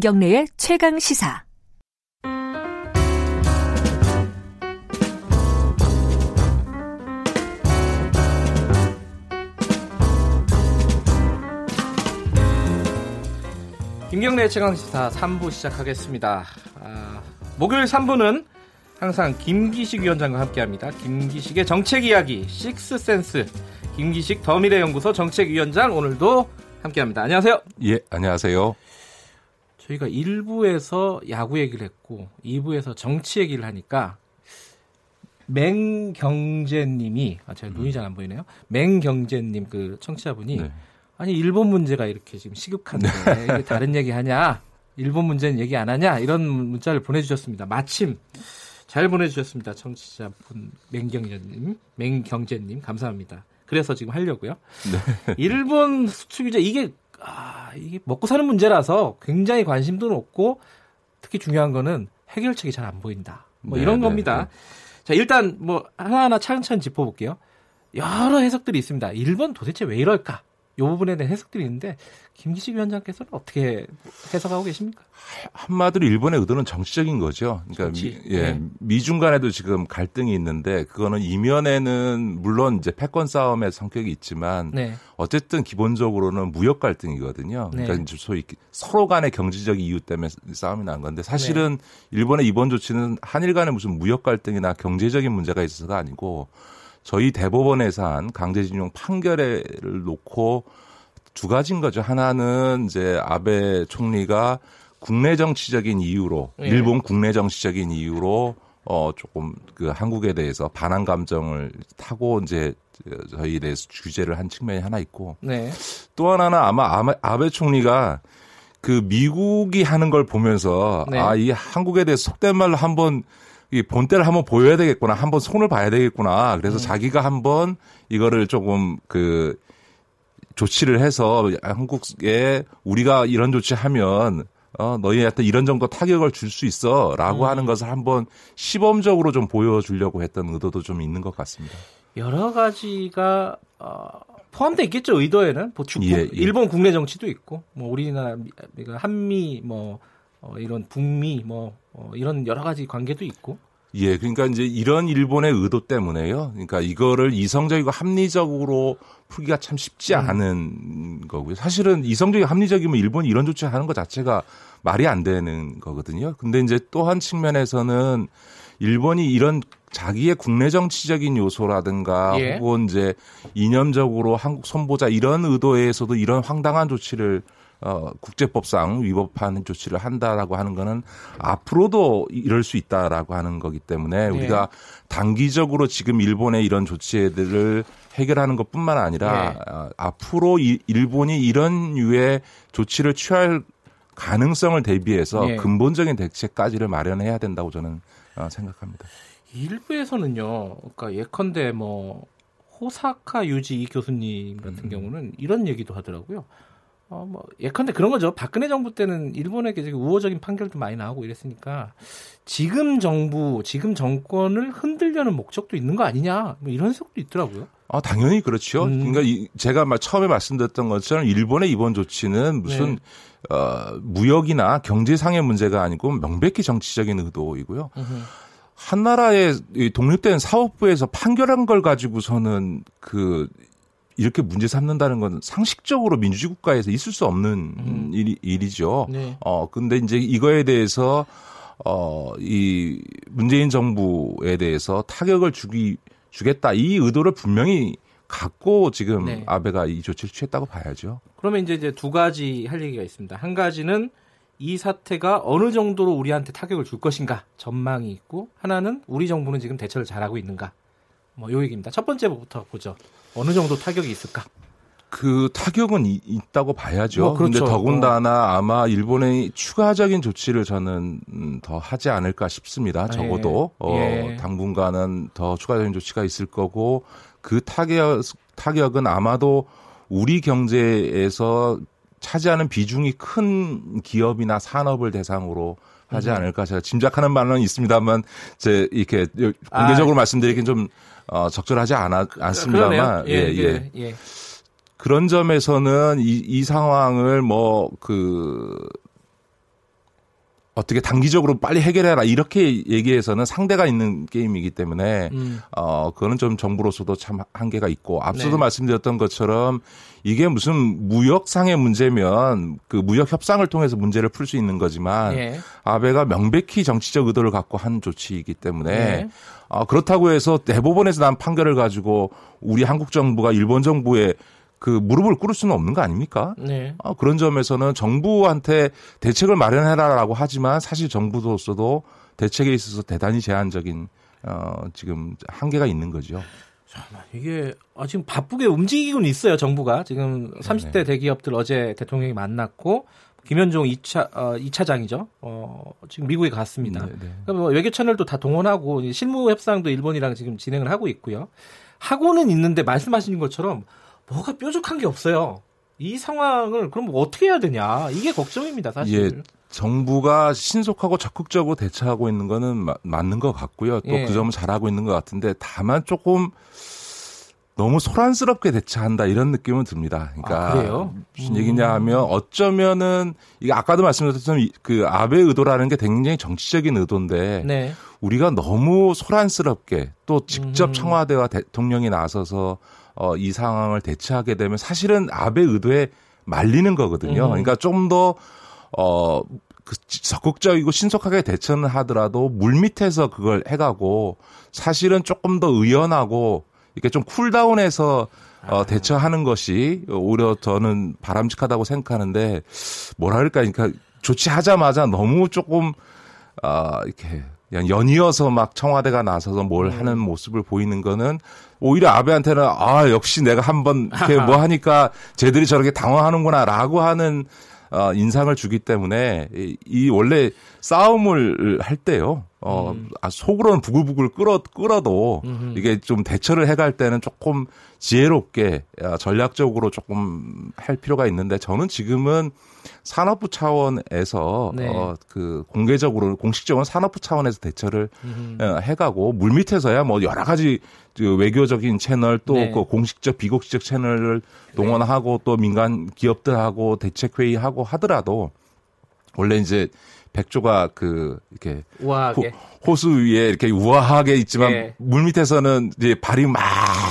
김경래의 최강 시사. 김경래 최강 시사 3부 시작하겠습니다. 아, 목요일 3부는 항상 김기식 위원장과 함께합니다. 김기식의 정책 이야기 식스센스 김기식 더미래연구소 정책위원장 오늘도 함께합니다. 안녕하세요. 예, 안녕하세요. 저희가 1부에서 야구 얘기를 했고 2부에서 정치 얘기를 하니까 맹경제님이 아 제가 눈이 잘 안 보이네요. 맹경제님 그 청취자분이 네. 아니 일본 문제가 이렇게 지금 시급한데 네. 다른 얘기 하냐? 일본 문제는 얘기 안 하냐? 이런 문자를 보내주셨습니다. 마침 잘 보내주셨습니다. 청취자분 맹경제님, 맹경제님 감사합니다. 그래서 지금 하려고요. 네. 일본 수출 규제 이게 아, 이게 먹고 사는 문제라서 굉장히 관심도 높고 특히 중요한 거는 해결책이 잘 안 보인다. 뭐 네, 이런 네, 겁니다. 네. 자 일단 뭐 하나하나 차근차근 짚어볼게요. 여러 해석들이 있습니다. 일본 도대체 왜 이럴까? 이 부분에 대한 해석들이 있는데 김기식 위원장께서는 어떻게 해석하고 계십니까? 한마디로 일본의 의도는 정치적인 거죠. 그러니까 미, 예, 네. 미중 간에도 지금 갈등이 있는데 그거는 이면에는 물론 이제 패권 싸움의 성격이 있지만 네. 어쨌든 기본적으로는 무역 갈등이거든요. 그러니까 네. 소위 서로 간의 경제적 이유 때문에 싸움이 난 건데 사실은 네. 일본의 이번 조치는 한일 간의 무슨 무역 갈등이나 경제적인 문제가 있어서가 아니고 저희 대법원에서 한 강제징용 판결을 놓고 두 가지인 거죠. 하나는 이제 아베 총리가 국내 정치적인 이유로 예. 일본 국내 정치적인 이유로 어 조금 그 한국에 대해서 반항 감정을 타고 이제 저희에 대해서 규제를 한 측면이 하나 있고 네. 또 하나는 아마 아베 총리가 그 미국이 하는 걸 보면서 네. 아이 한국에 대해서 속된 말로 한번 이 본때를 한번 보여야 되겠구나. 한번 손을 봐야 되겠구나. 그래서 음. 자기가 한번 이거를 조금 그 조치를 해서 한국에 우리가 이런 조치하면 어, 너희한테 이런 정도 타격을 줄 수 있어 라고 음. 하는 것을 한번 시범적으로 좀 보여주려고 했던 의도도 좀 있는 것 같습니다. 여러 가지가 어, 포함되어 있겠죠, 의도에는. 뭐 축구, 예, 예. 일본 국내 정치도 있고, 뭐 우리나라, 한미, 뭐, 어, 이런 북미, 뭐, 어, 이런 여러 가지 관계도 있고. 예, 그러니까 이제 이런 일본의 의도 때문에요. 그러니까 이거를 이성적이고 합리적으로 풀기가 참 쉽지 음. 않은 거고요. 사실은 이성적이고 합리적이면 일본이 이런 조치하는 것 자체가 말이 안 되는 거거든요. 근데 이제 또 한 측면에서는 일본이 이런 자기의 국내 정치적인 요소라든가 예. 혹은 이제 이념적으로 한국 손보자 이런 의도에서도 이런 황당한 조치를 어, 국제법상 위법한 조치를 한다라고 하는 거는 앞으로도 이럴 수 있다라고 하는 거기 때문에 네. 우리가 단기적으로 지금 일본의 이런 조치들을 해결하는 것뿐만 아니라 네. 어, 앞으로 이, 일본이 이런 유의 조치를 취할 가능성을 대비해서 네. 근본적인 대책까지를 마련해야 된다고 저는 어, 생각합니다. 일부에서는요, 그러니까 예컨대 뭐 호사카 유지 교수님 같은 음. 경우는 이런 얘기도 하더라고요. 어, 뭐, 예컨대 그런 거죠. 박근혜 정부 때는 일본에게 우호적인 판결도 많이 나오고 이랬으니까 지금 정부, 지금 정권을 흔들려는 목적도 있는 거 아니냐. 뭐 이런 해석도 있더라고요. 아, 당연히 그렇죠. 음. 그러니까 이, 제가 처음에 말씀드렸던 것처럼 일본의 이번 조치는 무슨 네. 어, 무역이나 경제상의 문제가 아니고 명백히 정치적인 의도이고요. 으흠. 한 나라의 독립된 사법부에서 판결한 걸 가지고서는 그 이렇게 문제 삼는다는 건 상식적으로 민주주의 국가에서 있을 수 없는 음. 일, 일이죠. 네. 어, 근데 이제 이거에 대해서 어, 이 문재인 정부에 대해서 타격을 주기, 주겠다. 이 의도를 분명히 갖고 지금 네. 아베가 이 조치를 취했다고 봐야죠. 그러면 이제, 이제 두 가지 할 얘기가 있습니다. 한 가지는 이 사태가 어느 정도로 우리한테 타격을 줄 것인가 전망이 있고 하나는 우리 정부는 지금 대처를 잘하고 있는가 뭐 요 얘기입니다. 첫 번째부터 보죠. 어느 정도 타격이 있을까? 그 타격은 이, 있다고 봐야죠. 뭐 그런데 그렇죠. 더군다나 아마 일본의 추가적인 조치를 저는 음, 더 하지 않을까 싶습니다. 아, 적어도 예. 어, 예. 당분간은 더 추가적인 조치가 있을 거고 그 타격 타격은 아마도 우리 경제에서 차지하는 비중이 큰 기업이나 산업을 대상으로 하지 음. 않을까 제가 짐작하는 바는 있습니다만 제 이렇게 공개적으로 아, 말씀드리긴 좀 어, 적절하지 않아, 않습니다만 예, 예, 예. 예. 그런 점에서는 이, 이 상황을 뭐그 어떻게 단기적으로 빨리 해결해라 이렇게 얘기해서는 상대가 있는 게임이기 때문에 음. 어 그거는 좀 정부로서도 참 한계가 있고 앞서도 네. 말씀드렸던 것처럼 이게 무슨 무역상의 문제면 그 무역 협상을 통해서 문제를 풀 수 있는 거지만 네. 아베가 명백히 정치적 의도를 갖고 한 조치이기 때문에 네. 어, 그렇다고 해서 대법원에서 난 판결을 가지고 우리 한국 정부가 일본 정부에 그 무릎을 꿇을 수는 없는 거 아닙니까? 네. 어, 그런 점에서는 정부한테 대책을 마련해라라고 하지만 사실 정부로서도 대책에 있어서 대단히 제한적인 어, 지금 한계가 있는 거죠. 이게 아, 지금 바쁘게 움직이고는 있어요 정부가 지금 30대 네. 대기업들 어제 대통령이 만났고 김현종 2차 어, 2차장이죠. 어, 지금 미국에 갔습니다. 네, 네. 그러니까 뭐 외교 채널도 다 동원하고 실무 협상도 일본이랑 지금 진행을 하고 있고요. 하고는 있는데 말씀하신 것처럼 뭐가 뾰족한 게 없어요. 이 상황을 그럼 뭐 어떻게 해야 되냐 이게 걱정입니다 사실. 예, 정부가 신속하고 적극적으로 대처하고 있는 거는 마, 맞는 것 같고요. 또그 예. 그 점은 잘하고 있는 것 같은데 다만 조금 너무 소란스럽게 대처한다 이런 느낌은 듭니다. 그러니까 아, 무슨 얘기냐 하면 어쩌면은 이게 아까도 말씀드렸던 그 아베 의도라는 게 굉장히 정치적인 의도인데 네. 우리가 너무 소란스럽게 또 직접 음. 청와대와 대통령이 나서서 어, 이 상황을 대처하게 되면 사실은 아베 의도에 말리는 거거든요. 음. 그러니까 좀 더 어, 그 적극적이고 신속하게 대처는 하더라도 물 밑에서 그걸 해가고 사실은 조금 더 의연하고 이렇게 좀 쿨다운해서 어, 아. 대처하는 것이 오히려 저는 바람직하다고 생각하는데 그럴까 그러니까 조치하자마자 너무 조금 아 이렇게 그냥 연이어서 막 청와대가 나서서 뭘 음. 하는 모습을 보이는 거는 오히려 아베한테는 아 역시 내가 한번 이렇게 뭐 하니까 쟤들이 저렇게 당황하는구나라고 하는 어, 인상을 주기 때문에 이, 이 원래 싸움을 할 때요. 어, 음. 아, 속으로는 부글부글 끓어, 끓어도 음흠. 이게 좀 대처를 해갈 때는 조금 지혜롭게 아, 전략적으로 조금 할 필요가 있는데 저는 지금은 산업부 차원에서 네. 어, 그 공개적으로 공식적으로 산업부 차원에서 대처를 어, 해가고 물 밑에서야 뭐 여러 가지 그 외교적인 채널 또그 네. 그 공식적 비공식적 채널을 네. 동원하고 네. 또 민간 기업들하고 대책 회의하고 하더라도 원래 이제 백조가 그 이렇게 우아하게. 호, 수 위에 이렇게 우아하게 있지만 네. 물 밑에서는 이제 발이 막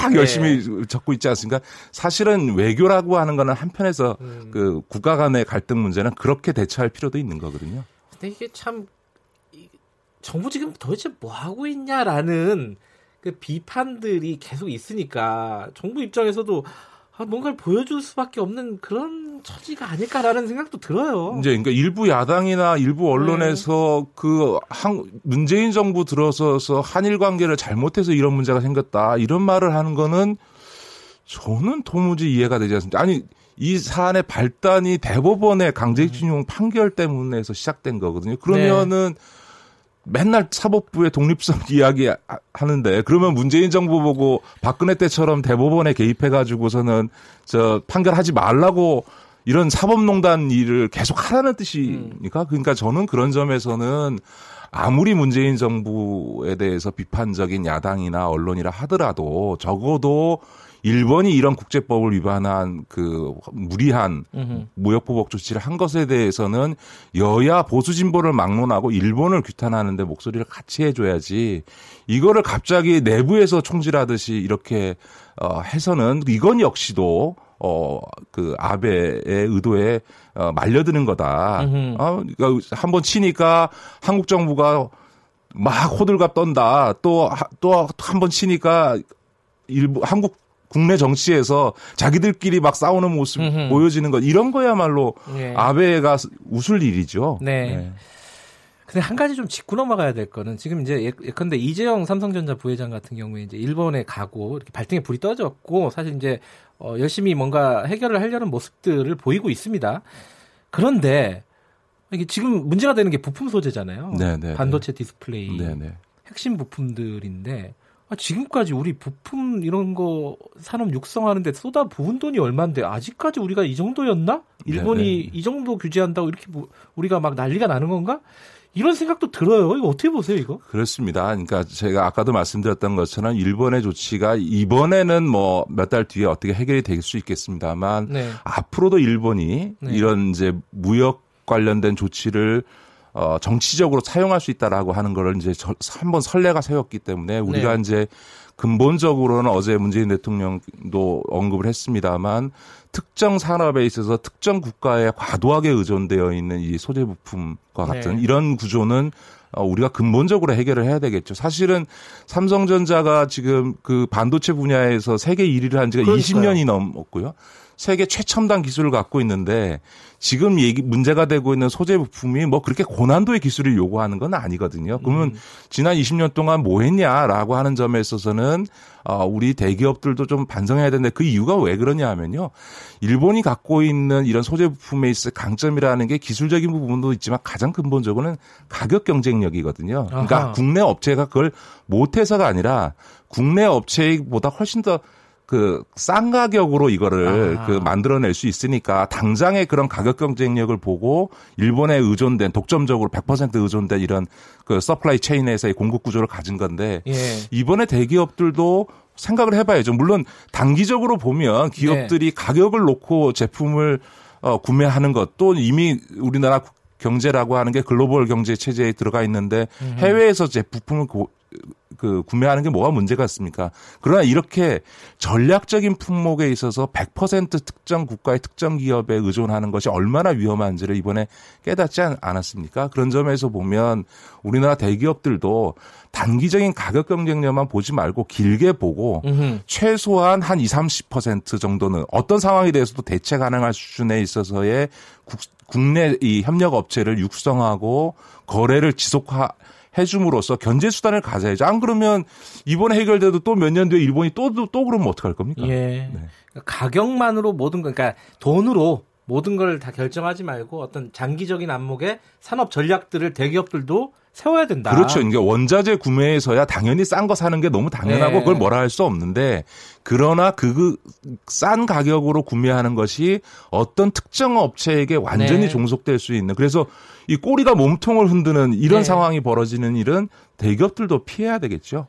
네. 열심히 적고 있지 않습니까? 사실은 외교라고 하는 거는 한편에서 음. 그 국가 간의 갈등 문제는 그렇게 대처할 필요도 있는 거거든요. 근데 이게 참 정부 지금 도대체 뭐 하고 있냐라는 그 비판들이 계속 있으니까 정부 입장에서도 아, 뭔가를 보여줄 수밖에 없는 그런 처지가 아닐까라는 생각도 들어요. 이제 그러니까 일부 야당이나 일부 언론에서 네. 그 한, 문재인 정부 들어서서 한일 관계를 잘못해서 이런 문제가 생겼다 이런 말을 하는 거는 저는 도무지 이해가 되지 않습니다. 아니 이 사안의 발단이 대법원의 강제징용 판결 때문에서 시작된 거거든요. 그러면은 네. 맨날 사법부의 독립성 이야기 하는데 그러면 문재인 정부 보고 박근혜 때처럼 대법원에 개입해 가지고서는 저 판결하지 말라고 이런 사법농단 일을 계속 하라는 뜻이니까? 그러니까 저는 그런 점에서는 아무리 문재인 정부에 대해서 비판적인 야당이나 언론이라 하더라도 적어도 일본이 이런 국제법을 위반한 그 무리한 무역보복 조치를 한 것에 대해서는 여야 보수 진보를 막론하고 일본을 규탄하는데 목소리를 같이 해줘야지 이거를 갑자기 내부에서 총질하듯이 이렇게 어 해서는 이건 역시도 어, 그, 아베의 의도에, 어, 말려드는 거다. 어, 그러니까 한번 치니까 한국 정부가 막 호들갑 떤다. 또, 또 한 번 치니까 일부, 한국 국내 정치에서 자기들끼리 막 싸우는 모습 음흠. 보여지는 것 이런 거야말로 네. 아베가 웃을 일이죠. 네. 네. 근데 한 가지 좀 짚고 넘어가야 될 거는 지금 이제 예컨대 이재용 삼성전자 부회장 같은 경우에 이제 일본에 가고 이렇게 발등에 불이 떠졌고 사실 이제 어 열심히 뭔가 해결을 하려는 모습들을 보이고 있습니다. 그런데 이게 지금 문제가 되는 게 부품 소재잖아요. 네네. 네, 네. 반도체 디스플레이 네네. 핵심 부품들인데 아, 지금까지 우리 부품 이런 거 산업 육성하는 데 쏟아 부은 돈이 얼만데 아직까지 우리가 이 정도였나? 일본이 네네. 네. 이 정도 규제한다고 이렇게 뭐 우리가 막 난리가 나는 건가? 이런 생각도 들어요. 이거 어떻게 보세요, 이거? 그렇습니다. 그러니까 제가 아까도 말씀드렸던 것처럼 일본의 조치가 이번에는 뭐 몇 달 뒤에 어떻게 해결이 될 수 있겠습니다만 네. 앞으로도 일본이 네. 이런 이제 무역 관련된 조치를 어, 정치적으로 사용할 수 있다라고 하는 거를 이제 한번 선례가 세웠기 때문에 우리가 네. 이제 근본적으로는 어제 문재인 대통령도 언급을 했습니다만 특정 산업에 있어서 특정 국가에 과도하게 의존되어 있는 이 소재 부품과 같은 네. 이런 구조는 어, 우리가 근본적으로 해결을 해야 되겠죠. 사실은 삼성전자가 지금 그 반도체 분야에서 세계 1위를 한 지가 그러니까요. 20년이 넘었고요. 세계 최첨단 기술을 갖고 있는데 지금 얘기 문제가 되고 있는 소재 부품이 뭐 그렇게 고난도의 기술을 요구하는 건 아니거든요. 그러면 음. 지난 20년 동안 뭐 했냐라고 하는 점에 있어서는 어 우리 대기업들도 좀 반성해야 되는데 그 이유가 왜 그러냐 하면요. 일본이 갖고 있는 이런 소재 부품에 있을 강점이라는 게 기술적인 부분도 있지만 가장 근본적으로는 가격 경쟁력이거든요. 그러니까 아하. 국내 업체가 그걸 못 해서가 아니라 국내 업체보다 훨씬 더 그 싼 가격으로 이거를 아. 그 만들어낼 수 있으니까 당장의 그런 가격 경쟁력을 보고 일본에 의존된 독점적으로 100% 의존된 이런 그 supply chain에서의 공급 구조를 가진 건데 예. 이번에 대기업들도 생각을 해봐야죠. 물론 단기적으로 보면 기업들이 네. 가격을 놓고 제품을 어, 구매하는 것또 이미 우리나라 경제라고 하는 게 글로벌 경제 체제에 들어가 있는데 해외에서 제 부품을 고, 그 구매하는 게 뭐가 문제가 있습니까? 그러나 이렇게 전략적인 품목에 있어서 100% 특정 국가의 특정 기업에 의존하는 것이 얼마나 위험한지를 이번에 깨닫지 않았습니까? 그런 점에서 보면 우리나라 대기업들도 단기적인 가격 경쟁력만 보지 말고 길게 보고 음흠. 최소한 한 20, 30% 정도는 어떤 상황에 대해서도 대체 가능할 수준에 있어서의 국, 국내 이 협력 업체를 육성하고 거래를 지속하 해줌으로써 견제 수단을 가져야죠. 안 그러면 이번에 해결돼도 또 몇 년 뒤에 일본이 또, 또, 또 그러면 어떡할 겁니까? 예. 네. 가격만으로 모든 거, 그러니까 돈으로 모든 걸 다 결정하지 말고 어떤 장기적인 안목의 산업 전략들을 대기업들도 세워야 된다. 그렇죠. 그러니까 원자재 구매에서야 당연히 싼 거 사는 게 너무 당연하고 네. 그걸 뭐라 할 수 없는데 그러나 그 싼 가격으로 구매하는 것이 어떤 특정 업체에게 완전히 네. 종속될 수 있는 그래서 이 꼬리가 몸통을 흔드는 이런 네. 상황이 벌어지는 일은 대기업들도 피해야 되겠죠.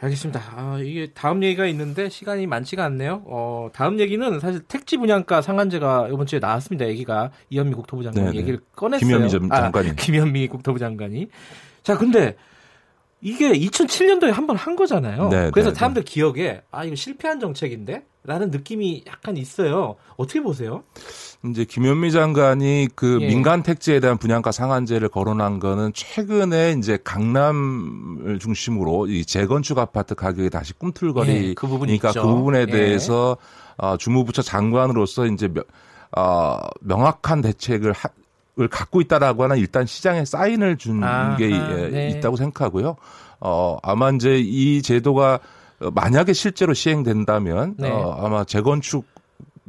알겠습니다. 아, 이게 다음 얘기가 있는데 시간이 많지가 않네요. 어, 다음 얘기는 사실 택지 분양가 상한제가 이번 주에 나왔습니다. 얘기가 이현미 국토부 장관이 네네. 얘기를 꺼냈어요. 김현미 장관이. 아, 김현미 국토부 장관이. 자, 근데 이게 2007년도에 한 번 한 거잖아요. 네, 그래서 네, 네. 사람들 네. 기억에 아 이거 실패한 정책인데 라는 느낌이 약간 있어요. 어떻게 보세요? 이제 김현미 장관이 그 예. 민간 택지에 대한 분양가 상한제를 거론한 거는 최근에 이제 강남을 중심으로 이 재건축 아파트 가격이 다시 꿈틀거리니까 예, 그, 부분이니까 그 부분에 예. 대해서 예. 어, 주무부처 장관으로서 이제 명, 어, 명확한 대책을 하, 을 갖고 있다라고 하는 일단 시장에 사인을 준게 예, 네. 있다고 생각하고요. 어, 아마 이제 이 제도가 만약에 실제로 시행된다면 네. 어, 아마 재건축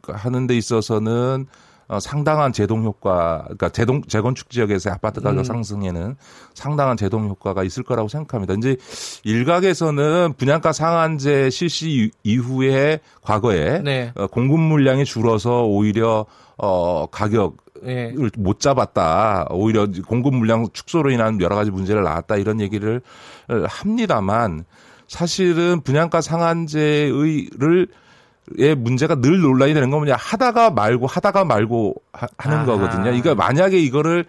하는 데 있어서는 어, 상당한 제동 효과, 그러니까 제동 재건축 지역에서의 아파트 가격 음. 상승에는 상당한 제동 효과가 있을 거라고 생각합니다. 이제 일각에서는 분양가 상한제 실시 이후에 과거에 네. 어, 공급 물량이 줄어서 오히려 어 가격 네. 못 잡았다. 오히려 공급 물량 축소로 인한 여러 가지 문제를 낳았다. 이런 얘기를 합니다만 사실은 분양가 상한제의를 의 문제가 늘 논란이 되는 건 뭐냐 하다가 말고 하다가 말고 하, 는 아하. 거거든요. 그러니까 만약에 이거를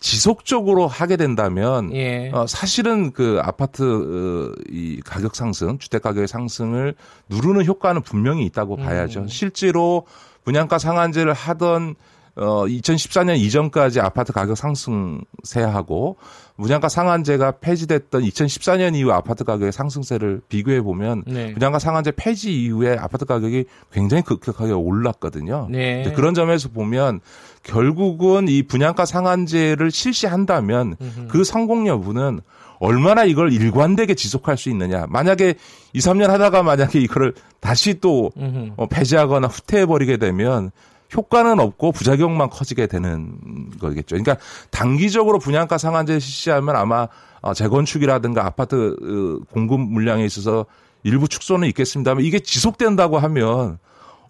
지속적으로 하게 된다면 예. 어, 사실은 그 아파트 어, 이 가격 상승, 주택 가격의 상승을 누르는 효과는 분명히 있다고 음. 봐야죠. 음. 실제로 분양가 상한제를 하던 어 2014년 이전까지 아파트 가격 상승세하고 분양가 상한제가 폐지됐던 2014년 이후 아파트 가격의 상승세를 비교해 보면 네. 분양가 상한제 폐지 이후에 아파트 가격이 굉장히 급격하게 올랐거든요. 네. 그런 점에서 보면 결국은 이 분양가 상한제를 실시한다면 음흠. 그 성공 여부는 얼마나 이걸 일관되게 지속할 수 있느냐. 만약에 2, 3년 하다가 만약에 이거를 다시 또 어, 폐지하거나 후퇴해버리게 되면 효과는 없고 부작용만 커지게 되는 거겠죠. 그러니까 단기적으로 분양가 상한제 실시하면 아마 어, 재건축이라든가 아파트 어, 공급 물량에 있어서 일부 축소는 있겠습니다만 이게 지속된다고 하면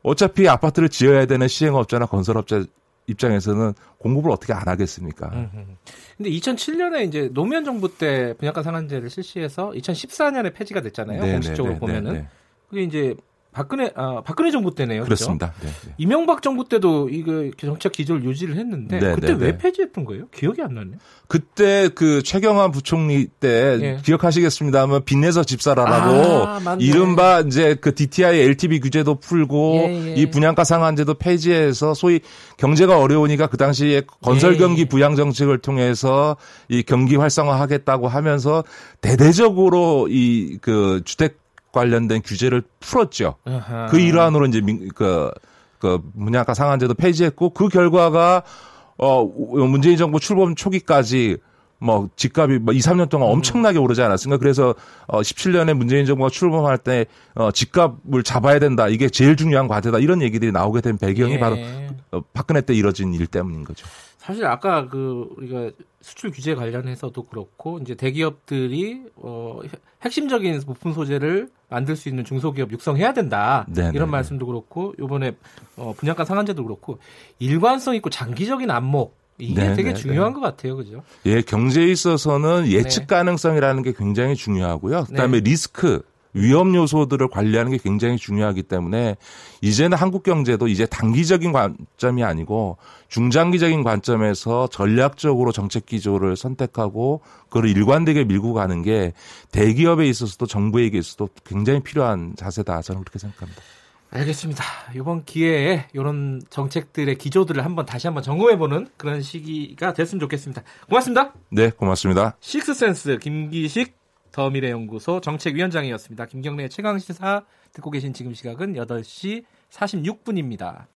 어차피 아파트를 지어야 되는 시행업자나 건설업자 입장에서는 공급을 어떻게 안 하겠습니까? 근데 2007년에 이제 노무현 정부 때 분양가 상한제를 실시해서 2014년에 폐지가 됐잖아요. 네 공식적으로 네, 네, 보면은. 네, 네. 그게 이제 박근혜 아, 박근혜 정부 때네요. 그렇습니다. 네, 네. 이명박 정부 때도 이거 정책 기조를 유지를 했는데 네, 그때 네, 왜 네. 폐지했던 거예요? 기억이 안 나네. 그때 그 최경환 부총리 때 예. 기억하시겠습니다만 빚내서 집사라라고 아, 이른바 이제 그 DTI LTV 규제도 풀고 예, 예. 이 분양가 상한제도 폐지해서 소위 경제가 어려우니까 그 당시에 건설 예, 경기 예. 부양 정책을 통해서 이 경기 활성화하겠다고 하면서 대대적으로 이 그 주택 관련된 규제를 풀었죠. 아하. 그 일환으로 이제 그, 그 분양가 상한제도 폐지했고 그 결과가 어 문재인 정부 출범 초기까지 뭐 집값이 뭐 2, 3년 동안 음. 엄청나게 오르지 않았습니까? 그래서 어 17년에 문재인 정부가 출범할 때 어, 집값을 잡아야 된다. 이게 제일 중요한 과제다. 이런 얘기들이 나오게 된 배경이 예. 바로 어, 박근혜 때 이뤄진 일 때문인 거죠. 사실 아까 그 우리가 수출 규제 관련해서도 그렇고 이제 대기업들이 어 핵심적인 부품 소재를 만들 수 있는 중소기업 육성해야 된다 네네. 이런 네, 네. 말씀도 그렇고 요번에 어 분양가 상한제도 그렇고 일관성 있고 장기적인 안목 이게 네네. 되게 네, 중요한 것 같아요, 그죠? 예, 경제에 있어서는 예측 가능성이라는 게 굉장히 중요하고요. 그다음에 네. 리스크 위험 요소들을 관리하는 게 굉장히 중요하기 때문에 이제는 한국 경제도 이제 단기적인 관점이 아니고 중장기적인 관점에서 전략적으로 정책 기조를 선택하고 그걸 일관되게 밀고 가는 게 대기업에 있어서도 정부에게 있어도 굉장히 필요한 자세다 저는 그렇게 생각합니다. 알겠습니다. 이번 기회에 이런 정책들의 기조들을 한번 다시 한번 점검해보는 그런 시기가 됐으면 좋겠습니다. 고맙습니다. 네, 고맙습니다. 식스센스 김기식 더미래연구소 정책위원장이었습니다. 김경래 최강시사 듣고 계신 지금 시각은 8시 46분입니다.